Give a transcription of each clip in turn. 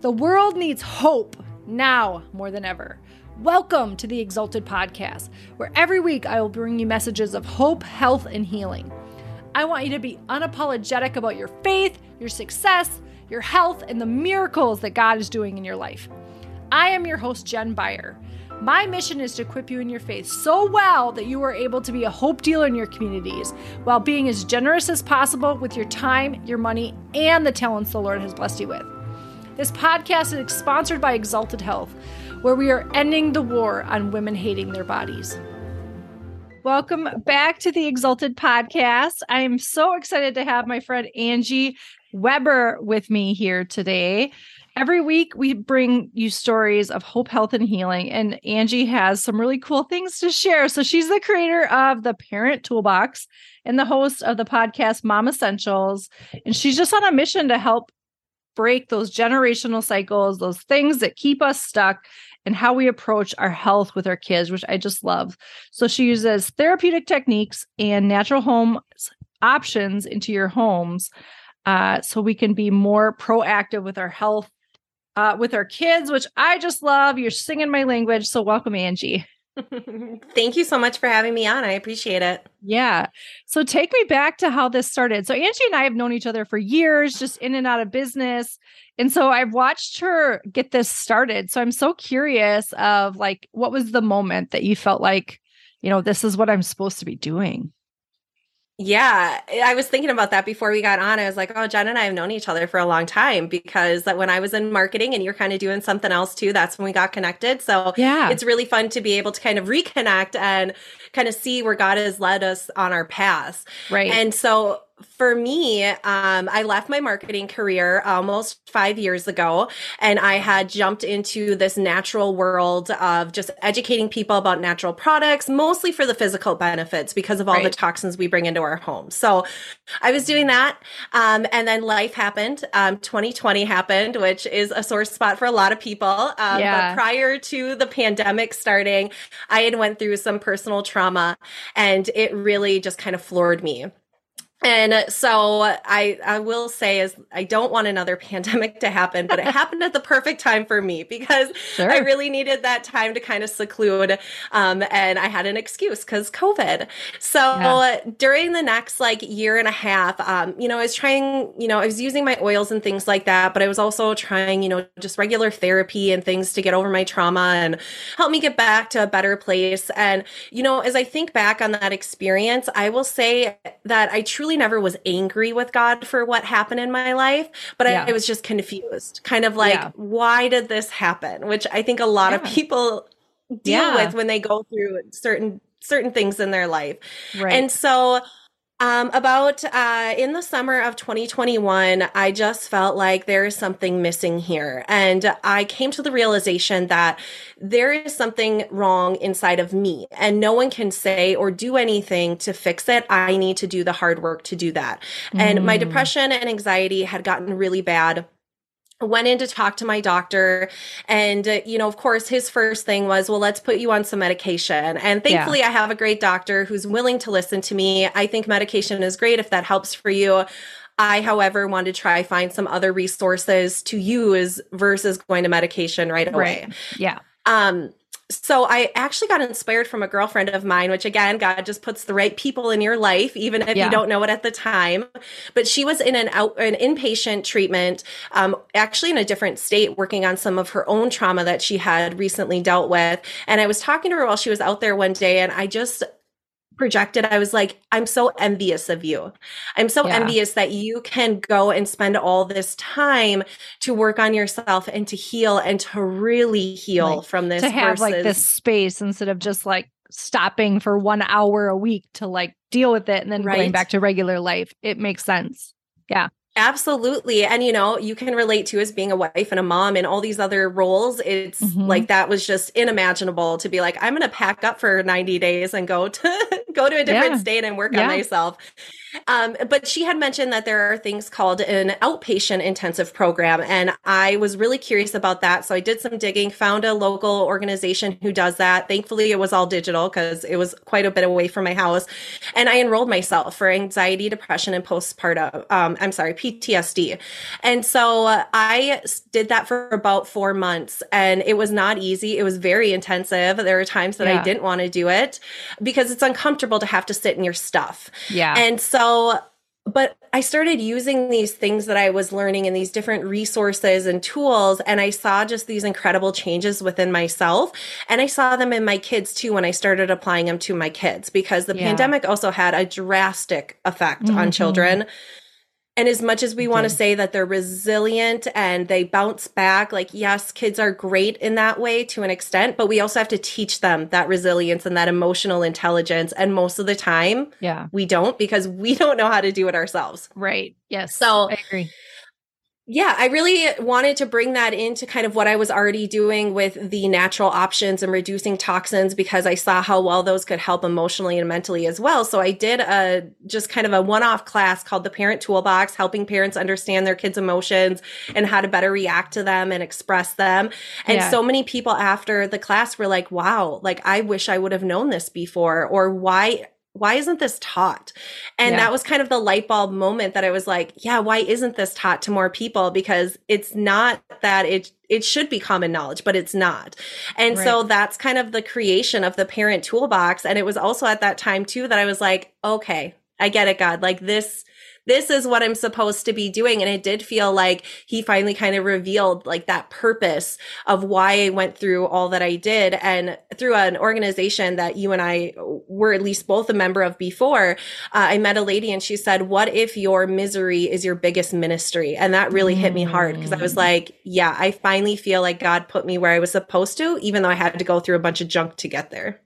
The world needs hope now more than ever. Welcome to the Exalted Podcast, where every week I will bring you messages of hope, health, and healing. I want you to be unapologetic about your faith, your success, your health, and the miracles that God is doing in your life. I am your host, Jen Beyer. My mission is to equip you in your faith so well that you are able to be a hope dealer in your communities while being as generous as possible with your time, your money, and the talents the Lord has blessed you with. This podcast is sponsored by Exalted Health, where we are ending the war on women hating their bodies. Welcome back to the Exalted Podcast. I am so excited to have my friend Angie Weber with me here today. Every week, we bring you stories of hope, health, and healing. And Angie has some really cool things to share. So, she's the creator of the Parent Toolbox and the host of the podcast Mom Essentials. And she's just on a mission to help break those generational cycles, those things that keep us stuck, and how we approach our health with our kids, which I just love. So she uses therapeutic techniques and natural home options into your homes uh, so we can be more proactive with our health. Uh, with our kids, which I just love. You're singing my language. So, welcome, Angie. Thank you so much for having me on. I appreciate it. Yeah. So take me back to how this started. So Angie and I have known each other for years, just in and out of business. And so I've watched her get this started. So I'm so curious of like what was the moment that you felt like, you know, this is what I'm supposed to be doing? Yeah, eh, I was thinking about that before we got on. I was like, oh, Jen and I have known each other for a long time because when I was in marketing and you're kind of doing something else too, that's when we got connected. So yeah, it's really fun to be able to kind of reconnect and kind of see where God has led us on our paths. Right. And so for me, um, I left my marketing career almost five years ago, and I had jumped into this natural world of just educating people about natural products, mostly for the physical benefits because of all right. the toxins we bring into our homes. So I was doing that. Um, and then life happened. Um, 2020 happened, which is a sore spot for a lot of people. Um, yeah. But prior to the pandemic starting, I had went through some personal trauma and it really just kind of floored me. And so I I will say is I don't want another pandemic to happen, but it happened at the perfect time for me because sure. I really needed that time to kind of seclude. Um, and I had an excuse because COVID. So yeah. during the next like year and a half, um, you know, I was trying, you know, I was using my oils and things like that, but I was also trying, you know, just regular therapy and things to get over my trauma and help me get back to a better place. And, you know, as I think back on that experience, I will say that I truly truly never was angry with God for what happened in my life, but yeah. I, I, was just confused, kind of like, yeah. why did this happen? Which I think a lot yeah. of people deal with when they go through certain certain things in their life. Right. And so um, about uh, in the summer of 2021, I just felt like there is something missing here. And I came to the realization that there is something wrong inside of me, and no one can say or do anything to fix it. I need to do the hard work to do that. Mm. And my mm. depression and anxiety had gotten really bad went in to talk to my doctor and uh, you know of course his first thing was well let's put you on some medication and thankfully yeah. i have a great doctor who's willing to listen to me i think medication is great if that helps for you I, however, want to try find some other resources to use versus going to medication right away. Right. Yeah. Um, so I actually got inspired from a girlfriend of mine, which again, God just puts the right people in your life, even if yeah. you don't know it at the time. But she was in an out, an inpatient treatment, um, actually in a different state, working on some of her own trauma that she had recently dealt with. And I was talking to her while she was out there one day, and I just projected, I was like, I'm so envious of you. I'm so yeah. envious that you can go and spend all this time to work on yourself and to heal and to really heal like, from this. To have versus- like this space instead of just like stopping for one hour a week to like deal with it and then right. going back to regular life. It makes sense. Yeah. Absolutely. And you know, you can relate to as being a wife and a mom and all these other roles. It's mm-hmm. like that was just unimaginable to be like, I'm going to pack up for 90 days and go to go to a different yeah. state and work yeah. on myself. Um, but she had mentioned that there are things called an outpatient intensive program. And I was really curious about that. So I did some digging, found a local organization who does that. Thankfully, it was all digital because it was quite a bit away from my house. And I enrolled myself for anxiety, depression, and postpartum, um, I'm sorry, PTSD. And so I did that for about four months and it was not easy. It was very intensive. There were times that yeah. I didn't want to do it because it's uncomfortable to have to sit in your stuff. Yeah. And so but I started using these things that I was learning and these different resources and tools. And I saw just these incredible changes within myself. And I saw them in my kids too when I started applying them to my kids because the yeah. pandemic also had a drastic effect mm-hmm. on children. And as much as we want to say that they're resilient and they bounce back, like, yes, kids are great in that way to an extent, but we also have to teach them that resilience and that emotional intelligence. And most of the time, yeah, we don't because we don't know how to do it ourselves. Right. Yes. So I agree yeah, I really wanted to bring that into kind of what I was already doing with the natural options and reducing toxins because I saw how well those could help emotionally and mentally as well. So I did a just kind of a one-off class called the Parent Toolbox, helping parents understand their kids' emotions and how to better react to them and express them. And yeah. so many people after the class were like, "Wow, like I wish I would have known this before," or "Why why isn't this taught? And yeah. that was kind of the light bulb moment that I was like, yeah, why isn't this taught to more people? Because it's not that it it should be common knowledge, but it's not. And right. so that's kind of the creation of the parent toolbox. And it was also at that time too that I was like, okay, I get it, God. Like this this is what I'm supposed to be doing. And it did feel like he finally kind of revealed like that purpose of why I went through all that I did. And through an organization that you and I were at least both a member of before, uh, I met a lady and she said, What if your misery is your biggest ministry? And that really hit me hard because I was mm. like, Yeah, I finally feel like God put me where I was supposed to, even though I had to go through a bunch of junk to get there.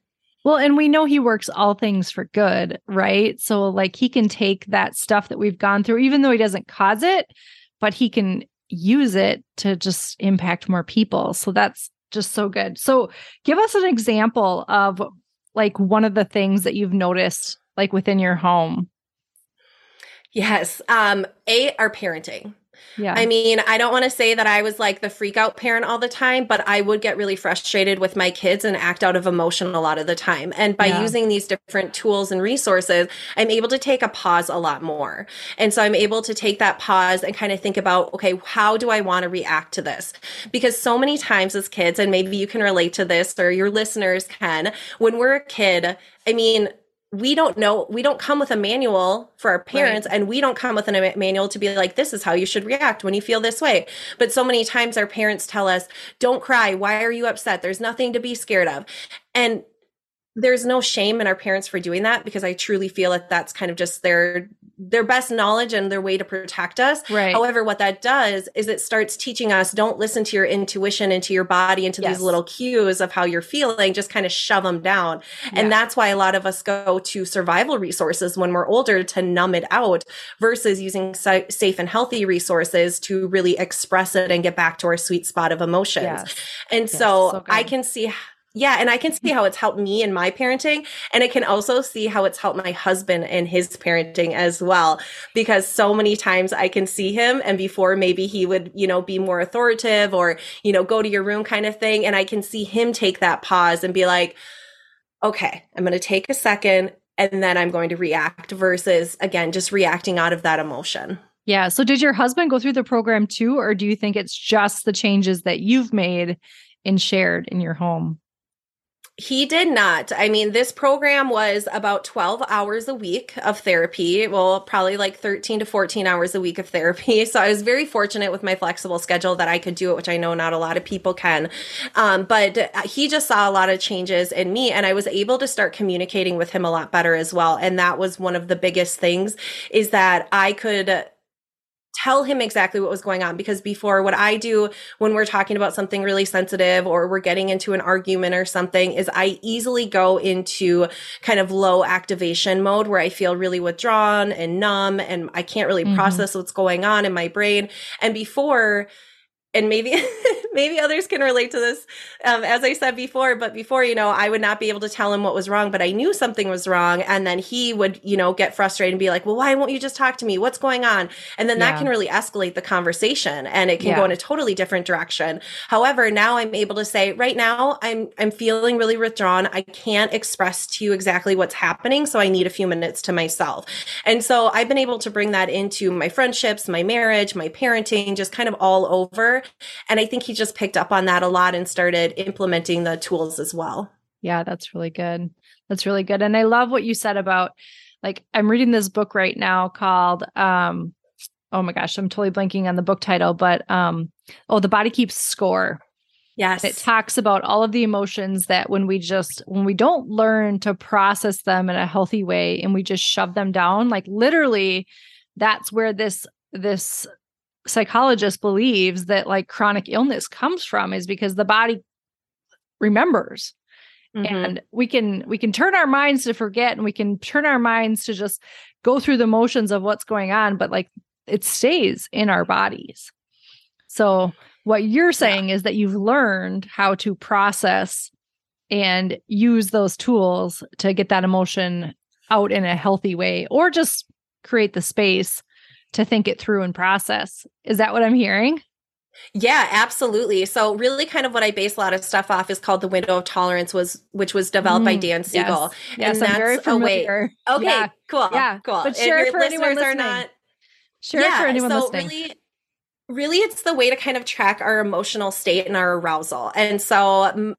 Well, and we know he works all things for good, right? So, like, he can take that stuff that we've gone through, even though he doesn't cause it, but he can use it to just impact more people. So, that's just so good. So, give us an example of like one of the things that you've noticed, like within your home. Yes. Um, A, our parenting. Yeah. I mean, I don't want to say that I was like the freak out parent all the time, but I would get really frustrated with my kids and act out of emotion a lot of the time. And by yeah. using these different tools and resources, I'm able to take a pause a lot more. And so I'm able to take that pause and kind of think about, okay, how do I want to react to this? Because so many times as kids, and maybe you can relate to this or your listeners can, when we're a kid, I mean, we don't know we don't come with a manual for our parents right. and we don't come with a manual to be like this is how you should react when you feel this way. But so many times our parents tell us don't cry. Why are you upset? There's nothing to be scared of. And there's no shame in our parents for doing that because I truly feel that that's kind of just their their best knowledge and their way to protect us. Right. However, what that does is it starts teaching us don't listen to your intuition, into your body, into yes. these little cues of how you're feeling, just kind of shove them down. Yeah. And that's why a lot of us go to survival resources when we're older to numb it out versus using safe and healthy resources to really express it and get back to our sweet spot of emotions. Yes. And yes. so, so I can see yeah, and I can see mm. how it's helped me in my parenting, and I can also see how it's helped my husband in his parenting as well. Because so many times I can see him, and before maybe he would, you know, be more authoritative or, you know, go to your room kind of thing. And I can see him take that pause and be like, okay, I'm going to take a second and then I'm going to react versus, again, just reacting out of that emotion. Yeah. So, did your husband go through the program too, or do you think it's just the changes that you've made and shared in your home? He did not. I mean, this program was about 12 hours a week of therapy. Well, probably like 13 to 14 hours a week of therapy. So I was very fortunate with my flexible schedule that I could do it, which I know not a lot of people can. Um, but he just saw a lot of changes in me and I was able to start communicating with him a lot better as well. And that was one of the biggest things is that I could tell him exactly what was going on because before what I do when we're talking about something really sensitive or we're getting into an argument or something is I easily go into kind of low activation mode where I feel really withdrawn and numb and I can't really mm-hmm. process what's going on in my brain and before and maybe maybe others can relate to this. Um, as I said before, but before, you know, I would not be able to tell him what was wrong, but I knew something was wrong. And then he would, you know, get frustrated and be like, well, why won't you just talk to me? What's going on? And then that can really escalate the conversation and it can yeah. go in a totally different direction. However, now I'm able to say, right now, I'm, I'm feeling really withdrawn. I can't express to you exactly what's happening. So I need a few minutes to myself. And so I've been able to bring that into my friendships, my marriage, my parenting, just kind of all over. And I think he just picked up on that a lot and started implementing the tools as well. Yeah, that's really good. That's really good. And I love what you said about like I'm reading this book right now called um oh my gosh, I'm totally blanking on the book title, but um oh, The Body Keeps Score. Yes. It talks about all of the emotions that when we just when we don't learn to process them in a healthy way and we just shove them down, like literally that's where this this psychologist believes that like chronic illness comes from is because the body remembers mm-hmm. and we can we can turn our minds to forget and we can turn our minds to just go through the motions of what's going on but like it stays in our bodies so what you're saying yeah. is that you've learned how to process and use those tools to get that emotion out in a healthy way or just create the space to think it through and process. Is that what I'm hearing? Yeah, absolutely. So really kind of what I base a lot of stuff off is called the window of tolerance was which was developed mm, by Dan Siegel. Yes, yes and I'm very familiar. A way, okay, yeah. cool. Yeah, cool. But share for anyone listening. Not, share yeah, for anyone so listening. Really, really it's the way to kind of track our emotional state and our arousal. And so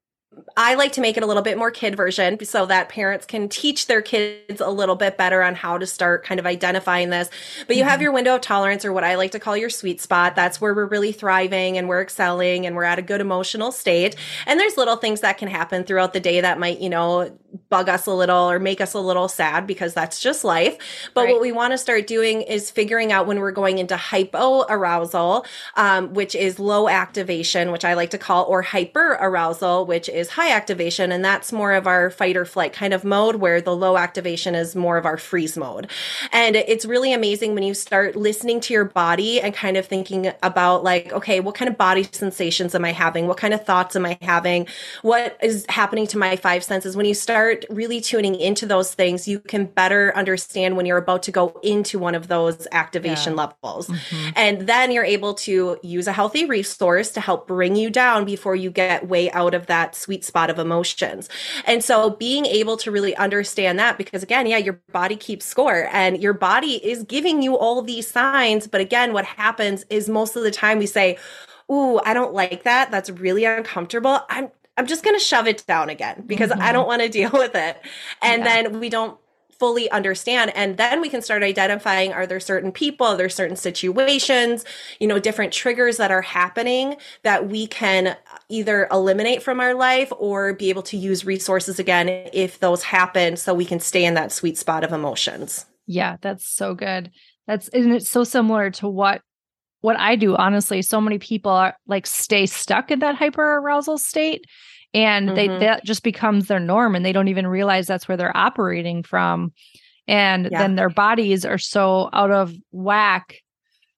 I like to make it a little bit more kid version so that parents can teach their kids a little bit better on how to start kind of identifying this. But you mm-hmm. have your window of tolerance or what I like to call your sweet spot. That's where we're really thriving and we're excelling and we're at a good emotional state. And there's little things that can happen throughout the day that might, you know, bug us a little or make us a little sad because that's just life. But right. what we want to start doing is figuring out when we're going into hypo arousal, um, which is low activation, which I like to call, or hyper arousal, which is high activation. And that's more of our fight or flight kind of mode, where the low activation is more of our freeze mode. And it's really amazing when you start listening to your body and kind of thinking about, like, okay, what kind of body sensations am I having? What kind of thoughts am I having? What is happening to my five senses? When you start really tuning into those things, you can better understand when you're about to go into one of those activation yeah. levels. Mm-hmm. And then you're able to use a healthy resource to help bring you down before you get way out of that sweet sweet spot of emotions. And so being able to really understand that, because again, yeah, your body keeps score and your body is giving you all these signs. But again, what happens is most of the time we say, Ooh, I don't like that. That's really uncomfortable. I'm I'm just going to shove it down again because mm-hmm. I don't want to deal with it. And yeah. then we don't fully understand and then we can start identifying are there certain people are there certain situations you know different triggers that are happening that we can either eliminate from our life or be able to use resources again if those happen so we can stay in that sweet spot of emotions yeah that's so good that's and it's so similar to what what I do honestly so many people are like stay stuck in that hyper arousal state and mm-hmm. they that just becomes their norm and they don't even realize that's where they're operating from and yeah. then their bodies are so out of whack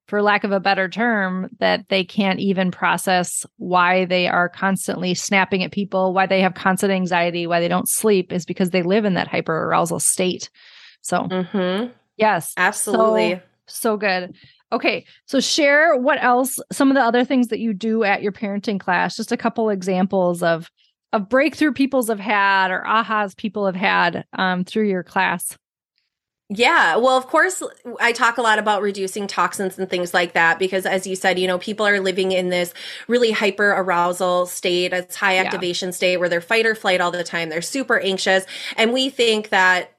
for lack of a better term that they can't even process why they are constantly snapping at people why they have constant anxiety why they don't sleep is because they live in that hyper arousal state so mm-hmm. yes absolutely so, so good Okay, so share what else, some of the other things that you do at your parenting class, just a couple examples of of breakthrough people's have had or ahas people have had um, through your class? Yeah, well, of course, I talk a lot about reducing toxins and things like that because, as you said, you know, people are living in this really hyper arousal state, a high activation yeah. state where they're fight or flight all the time. They're super anxious. And we think that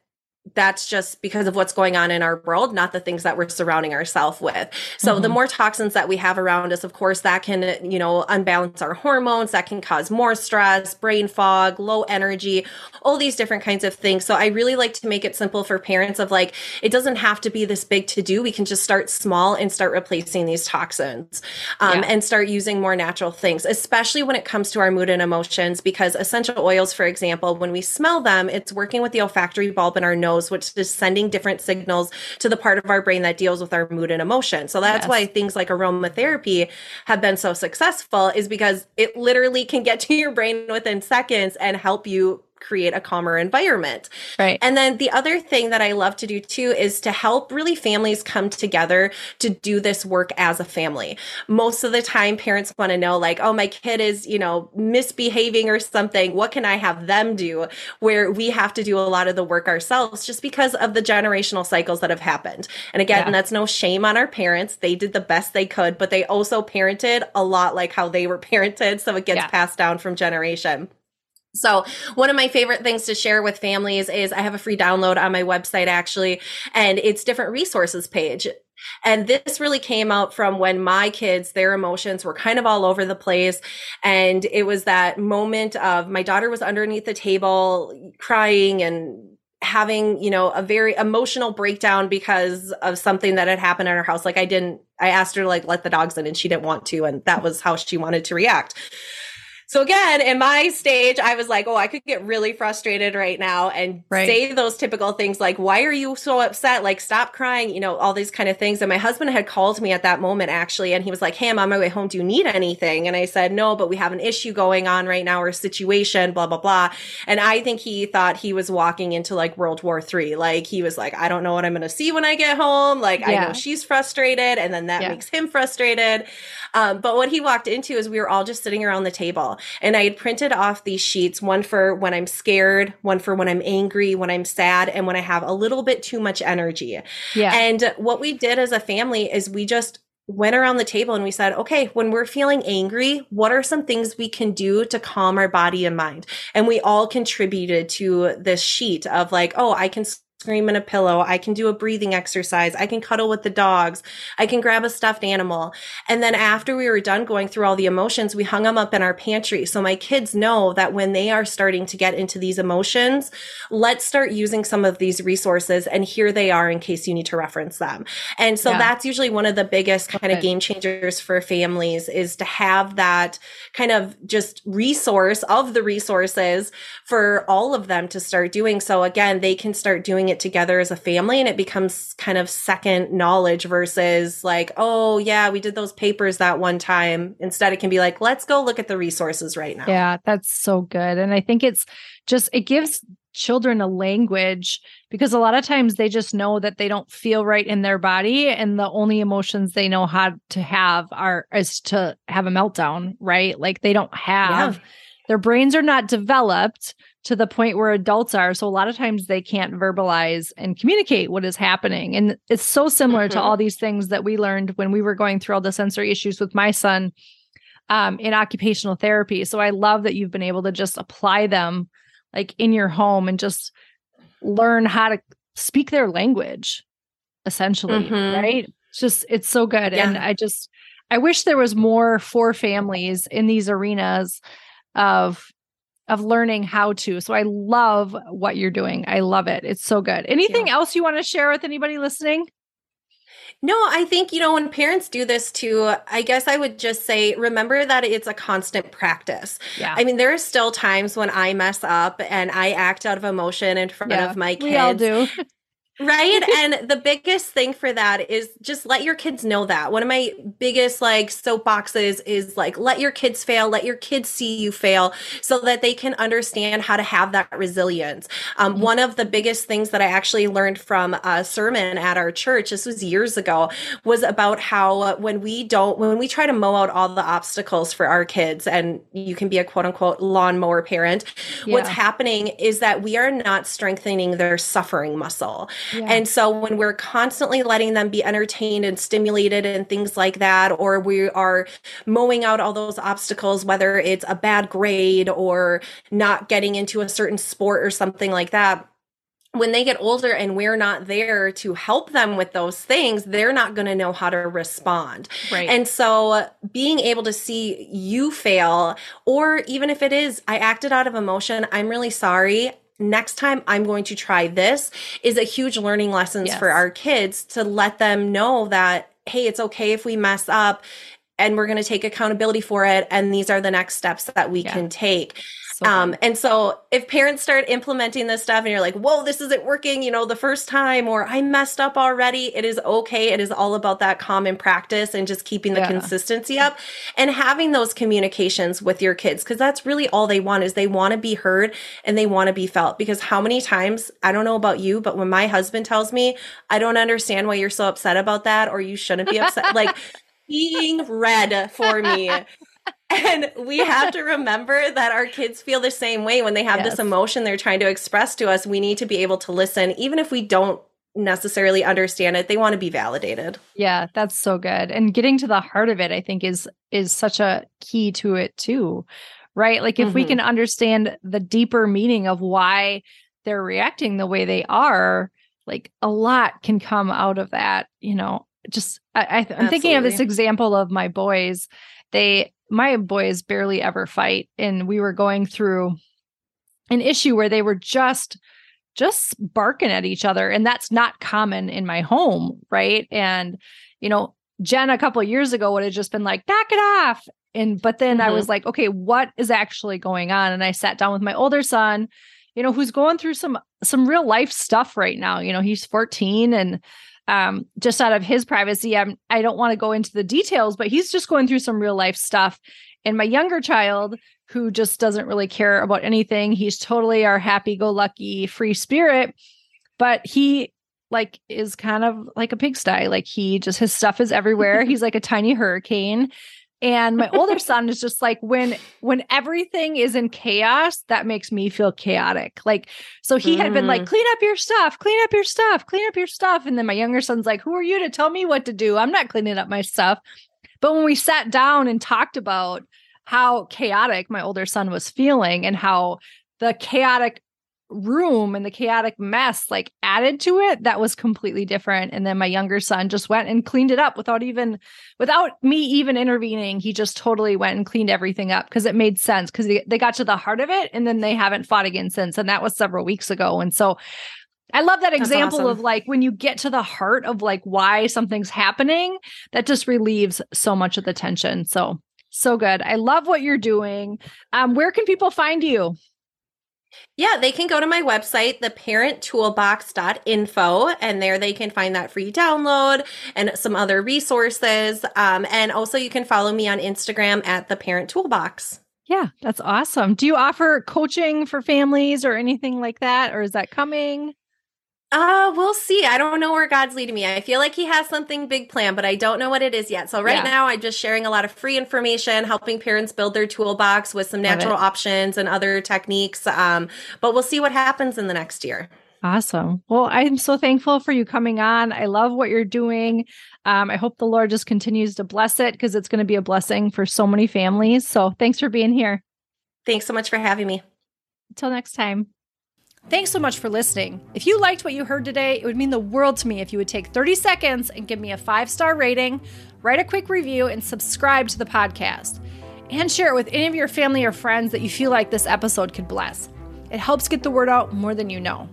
that's just because of what's going on in our world, not the things that we're surrounding ourselves with. So mm-hmm. the more toxins that we have around us, of course, that can, you know, unbalance our hormones, that can cause more stress, brain fog, low energy, all these different kinds of things. So I really like to make it simple for parents of like, it doesn't have to be this big to do. We can just start small and start replacing these toxins um, yeah. and start using more natural things, especially when it comes to our mood and emotions, because essential oils, for example, when we smell them, it's working with the olfactory bulb in our nose which is sending different signals to the part of our brain that deals with our mood and emotion. So that's yes. why things like aromatherapy have been so successful is because it literally can get to your brain within seconds and help you create a calmer environment. Right. And then the other thing that I love to do too is to help really families come together to do this work as a family. Most of the time parents want to know like, oh, my kid is, you know, misbehaving or something. What can I have them do? Where we have to do a lot of the work ourselves just because of the generational cycles that have happened. And again, yeah. that's no shame on our parents. They did the best they could, but they also parented a lot like how they were parented. So it gets yeah. passed down from generation. So, one of my favorite things to share with families is I have a free download on my website actually, and it's different resources page. And this really came out from when my kids, their emotions were kind of all over the place. And it was that moment of my daughter was underneath the table crying and having, you know, a very emotional breakdown because of something that had happened in her house. Like I didn't, I asked her to like let the dogs in and she didn't want to. And that was how she wanted to react. So again, in my stage, I was like, oh, I could get really frustrated right now and right. say those typical things like, why are you so upset? Like, stop crying, you know, all these kind of things. And my husband had called me at that moment actually, and he was like, hey, I'm on my way home. Do you need anything? And I said, no, but we have an issue going on right now or a situation, blah, blah, blah. And I think he thought he was walking into like World War Three. Like, he was like, I don't know what I'm going to see when I get home. Like, yeah. I know she's frustrated. And then that yeah. makes him frustrated. Um, but what he walked into is we were all just sitting around the table and I had printed off these sheets, one for when I'm scared, one for when I'm angry, when I'm sad, and when I have a little bit too much energy. Yeah. And what we did as a family is we just went around the table and we said, okay, when we're feeling angry, what are some things we can do to calm our body and mind? And we all contributed to this sheet of like, oh, I can scream in a pillow. I can do a breathing exercise. I can cuddle with the dogs. I can grab a stuffed animal. And then after we were done going through all the emotions, we hung them up in our pantry. So my kids know that when they are starting to get into these emotions, let's start using some of these resources. And here they are in case you need to reference them. And so yeah. that's usually one of the biggest kind of game changers for families is to have that kind of just resource of the resources for all of them to start doing. So again, they can start doing it together as a family and it becomes kind of second knowledge versus like, oh, yeah, we did those papers that one time. Instead, it can be like, let's go look at the resources right now. Yeah, that's so good. And I think it's just, it gives children a language because a lot of times they just know that they don't feel right in their body and the only emotions they know how to have are is to have a meltdown right like they don't have yeah. their brains are not developed to the point where adults are. So a lot of times they can't verbalize and communicate what is happening. And it's so similar mm-hmm. to all these things that we learned when we were going through all the sensory issues with my son um, in occupational therapy. So I love that you've been able to just apply them like in your home and just learn how to speak their language essentially, mm-hmm. right? It's just, it's so good. Yeah. And I just, I wish there was more for families in these arenas of of learning how to. So I love what you're doing. I love it. It's so good. Anything yeah. else you want to share with anybody listening? No, I think, you know, when parents do this too, I guess I would just say, remember that it's a constant practice. Yeah. I mean, there are still times when I mess up and I act out of emotion in front yeah, of my kids. We all do. right and the biggest thing for that is just let your kids know that one of my biggest like soapboxes is like let your kids fail let your kids see you fail so that they can understand how to have that resilience um, mm-hmm. one of the biggest things that i actually learned from a sermon at our church this was years ago was about how when we don't when we try to mow out all the obstacles for our kids and you can be a quote unquote lawnmower parent yeah. what's happening is that we are not strengthening their suffering muscle and so when we're constantly letting them be entertained and stimulated and things like that, or we are mowing out all those obstacles, whether it's a bad grade or not getting into a certain sport or something like that, when they get older and we're not there to help them with those things, they're not going to know how to respond. Right. And so uh, being able to see you fail, or even if it is, I acted out of emotion, I'm really sorry next time I'm going to try this is a huge learning lessons yes. for our kids to let them know that, hey, it's okay if we mess up and we're going to take accountability for it and these are the next steps that we yeah. can take so um, and so if parents start implementing this stuff and you're like, whoa, this isn't working, you know, the first time, or I messed up already, it is okay. It is all about that common practice and just keeping the yeah. consistency up and having those communications with your kids. Cause that's really all they want is they want to be heard and they want to be felt. Because how many times, I don't know about you, but when my husband tells me, I don't understand why you're so upset about that, or you shouldn't be upset, like, being read for me and we have to remember that our kids feel the same way when they have yes. this emotion they're trying to express to us. We need to be able to listen, even if we don't necessarily understand it. They want to be validated. Yeah that's so good. And getting to the heart of it i think is is such a key to it too right? Like if mm-hmm. we can understand the deeper meaning of why they're reacting the way they are like a lot can come out of that you know? Just I, I am thinking of this example of my boys. They my boys barely ever fight and we were going through an issue where they were just just barking at each other and that's not common in my home right? And you know jen a couple years ago would have just been like back it off! And but then mm-hmm. i was like okay what is actually going on? And i sat down with my older son you know who's going through some some real life stuff right now you know he's 14 and um, just out of his privacy. I'm, I don't want to go into the details, but he's just going through some real life stuff. And my younger child, who just doesn't really care about anything, he's totally our happy go lucky free spirit. But he like is kind of like a pigsty. Like he just his stuff is everywhere. he's like a tiny hurricane and my older son is just like when when everything is in chaos that makes me feel chaotic like so he mm. had been like mm. clean up your stuff clean up your stuff clean up your stuff and then my younger son's like who are you to tell me what to do i'm not cleaning up my stuff but when we sat down and talked about how chaotic my older son was feeling and how the chaotic room and the chaotic mess like added to it that was completely different and then my younger son just went and cleaned it up without even without me even intervening he just totally went and cleaned everything up because it made sense because they, they got to the heart of it and then they haven't fought again since and that was several weeks ago and so I love that example awesome. of like when you get to the heart of like why something's happening, that just relieves so much of the tension. So, so good. I love what you're doing. Um, where can people find you? Yeah, they can go to my website, theparenttoolbox.info, and there they can find that free download and some other resources. Um, and also, you can follow me on Instagram at the Parent Toolbox. Yeah, that's awesome. Do you offer coaching for families or anything like that, or is that coming? Uh, we'll see. I don't know where God's leading me. I feel like He has something big planned, but I don't know what it is yet. So right yeah. now, I'm just sharing a lot of free information, helping parents build their toolbox with some natural options and other techniques. Um, but we'll see what happens in the next year. Awesome. Well, I'm so thankful for you coming on. I love what you're doing. Um, I hope the Lord just continues to bless it because it's going to be a blessing for so many families. So thanks for being here. Thanks so much for having me. Until next time. Thanks so much for listening. If you liked what you heard today, it would mean the world to me if you would take 30 seconds and give me a five star rating, write a quick review, and subscribe to the podcast. And share it with any of your family or friends that you feel like this episode could bless. It helps get the word out more than you know.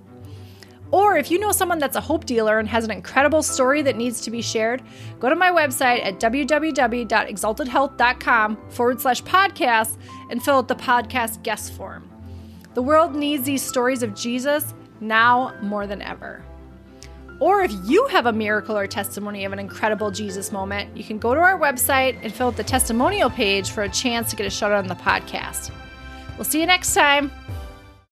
Or if you know someone that's a hope dealer and has an incredible story that needs to be shared, go to my website at www.exaltedhealth.com forward slash podcast and fill out the podcast guest form. The world needs these stories of Jesus now more than ever. Or if you have a miracle or testimony of an incredible Jesus moment, you can go to our website and fill out the testimonial page for a chance to get a shout out on the podcast. We'll see you next time.